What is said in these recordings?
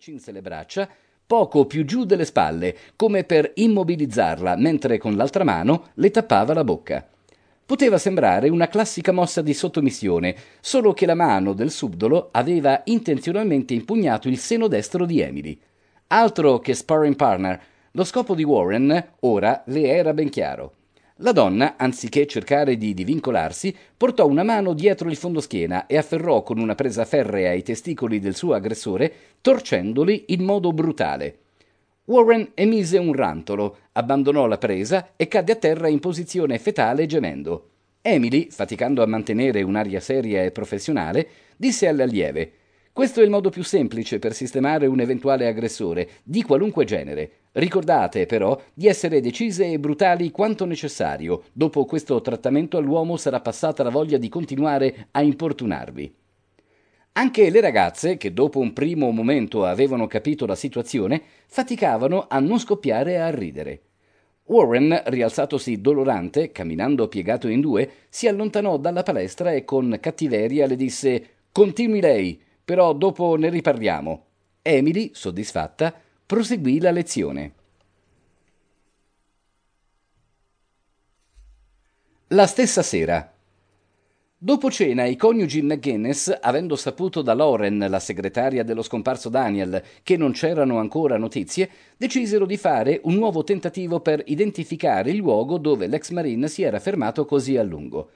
cinse le braccia, poco più giù delle spalle, come per immobilizzarla, mentre con l'altra mano le tappava la bocca. Poteva sembrare una classica mossa di sottomissione, solo che la mano del subdolo aveva intenzionalmente impugnato il seno destro di Emily. Altro che sparring partner, lo scopo di Warren ora le era ben chiaro. La donna, anziché cercare di divincolarsi, portò una mano dietro il fondoschiena e afferrò con una presa ferrea i testicoli del suo aggressore, torcendoli in modo brutale. Warren emise un rantolo, abbandonò la presa e cadde a terra in posizione fetale gemendo. Emily, faticando a mantenere un'aria seria e professionale, disse all'allieve questo è il modo più semplice per sistemare un eventuale aggressore, di qualunque genere. Ricordate, però, di essere decise e brutali quanto necessario. Dopo questo trattamento all'uomo sarà passata la voglia di continuare a importunarvi. Anche le ragazze, che dopo un primo momento avevano capito la situazione, faticavano a non scoppiare a ridere. Warren, rialzatosi dolorante, camminando piegato in due, si allontanò dalla palestra e con cattiveria le disse Continui lei però dopo ne riparliamo. Emily, soddisfatta, proseguì la lezione. La stessa sera. Dopo cena i coniugi McGuinness, avendo saputo da Lauren, la segretaria dello scomparso Daniel, che non c'erano ancora notizie, decisero di fare un nuovo tentativo per identificare il luogo dove l'ex marine si era fermato così a lungo.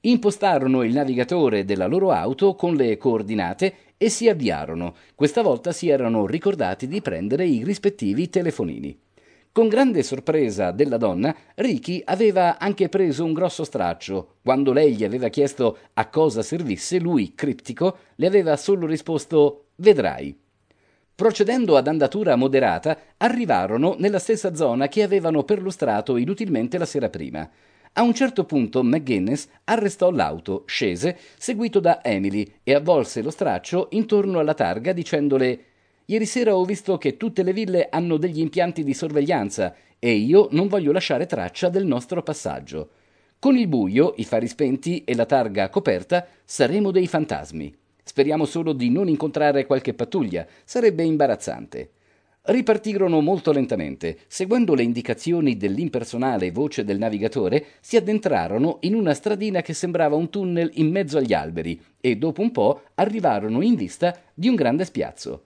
Impostarono il navigatore della loro auto con le coordinate e si avviarono. Questa volta si erano ricordati di prendere i rispettivi telefonini. Con grande sorpresa della donna, Ricky aveva anche preso un grosso straccio. Quando lei gli aveva chiesto a cosa servisse, lui, criptico, le aveva solo risposto Vedrai. Procedendo ad andatura moderata, arrivarono nella stessa zona che avevano perlustrato inutilmente la sera prima. A un certo punto McGuinness arrestò l'auto, scese, seguito da Emily, e avvolse lo straccio intorno alla targa dicendole Ieri sera ho visto che tutte le ville hanno degli impianti di sorveglianza e io non voglio lasciare traccia del nostro passaggio. Con il buio, i fari spenti e la targa coperta saremo dei fantasmi. Speriamo solo di non incontrare qualche pattuglia, sarebbe imbarazzante. Ripartirono molto lentamente. Seguendo le indicazioni dell'impersonale voce del navigatore, si addentrarono in una stradina che sembrava un tunnel in mezzo agli alberi e dopo un po' arrivarono in vista di un grande spiazzo.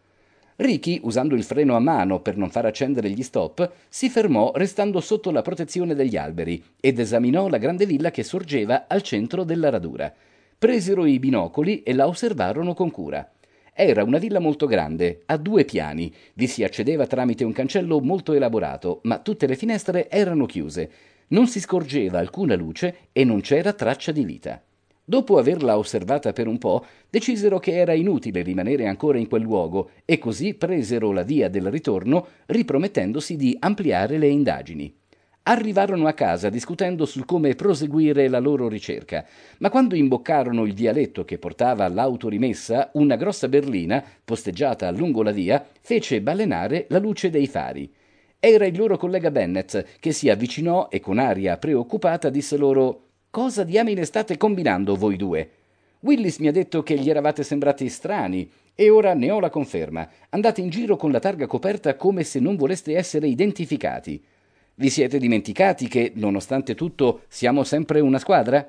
Ricky, usando il freno a mano per non far accendere gli stop, si fermò restando sotto la protezione degli alberi ed esaminò la grande villa che sorgeva al centro della radura. Presero i binocoli e la osservarono con cura. Era una villa molto grande, a due piani. Vi si accedeva tramite un cancello molto elaborato, ma tutte le finestre erano chiuse. Non si scorgeva alcuna luce e non c'era traccia di vita. Dopo averla osservata per un po', decisero che era inutile rimanere ancora in quel luogo e così presero la via del ritorno, ripromettendosi di ampliare le indagini. Arrivarono a casa discutendo sul come proseguire la loro ricerca, ma quando imboccarono il vialetto che portava all'autorimessa, una grossa berlina, posteggiata lungo la via, fece balenare la luce dei fari. Era il loro collega Bennett, che si avvicinò e con aria preoccupata disse loro Cosa diamine state combinando voi due? Willis mi ha detto che gli eravate sembrati strani, e ora ne ho la conferma. Andate in giro con la targa coperta come se non voleste essere identificati. Vi siete dimenticati che, nonostante tutto, siamo sempre una squadra?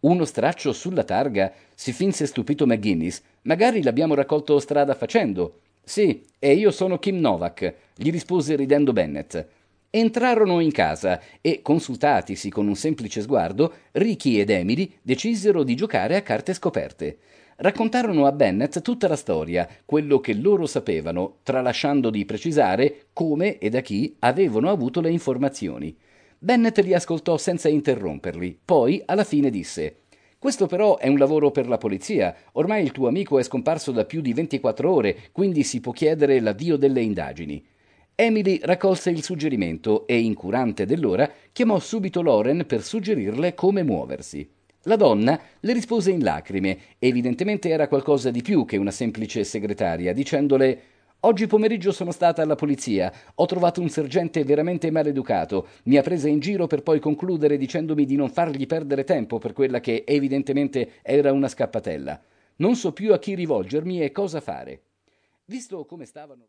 Uno straccio sulla targa, si finse stupito McGuinness. Magari l'abbiamo raccolto strada facendo. Sì, e io sono Kim Novak, gli rispose ridendo Bennett. Entrarono in casa e, consultatisi con un semplice sguardo, Ricky ed Emily decisero di giocare a carte scoperte raccontarono a Bennett tutta la storia, quello che loro sapevano, tralasciando di precisare come e da chi avevano avuto le informazioni. Bennett li ascoltò senza interromperli, poi alla fine disse questo però è un lavoro per la polizia. Ormai il tuo amico è scomparso da più di 24 ore, quindi si può chiedere l'avvio delle indagini. Emily raccolse il suggerimento e, incurante dell'ora, chiamò subito Loren per suggerirle come muoversi. La donna le rispose in lacrime, evidentemente era qualcosa di più che una semplice segretaria, dicendole Oggi pomeriggio sono stata alla polizia, ho trovato un sergente veramente maleducato, mi ha presa in giro per poi concludere dicendomi di non fargli perdere tempo per quella che evidentemente era una scappatella. Non so più a chi rivolgermi e cosa fare. Visto come stavano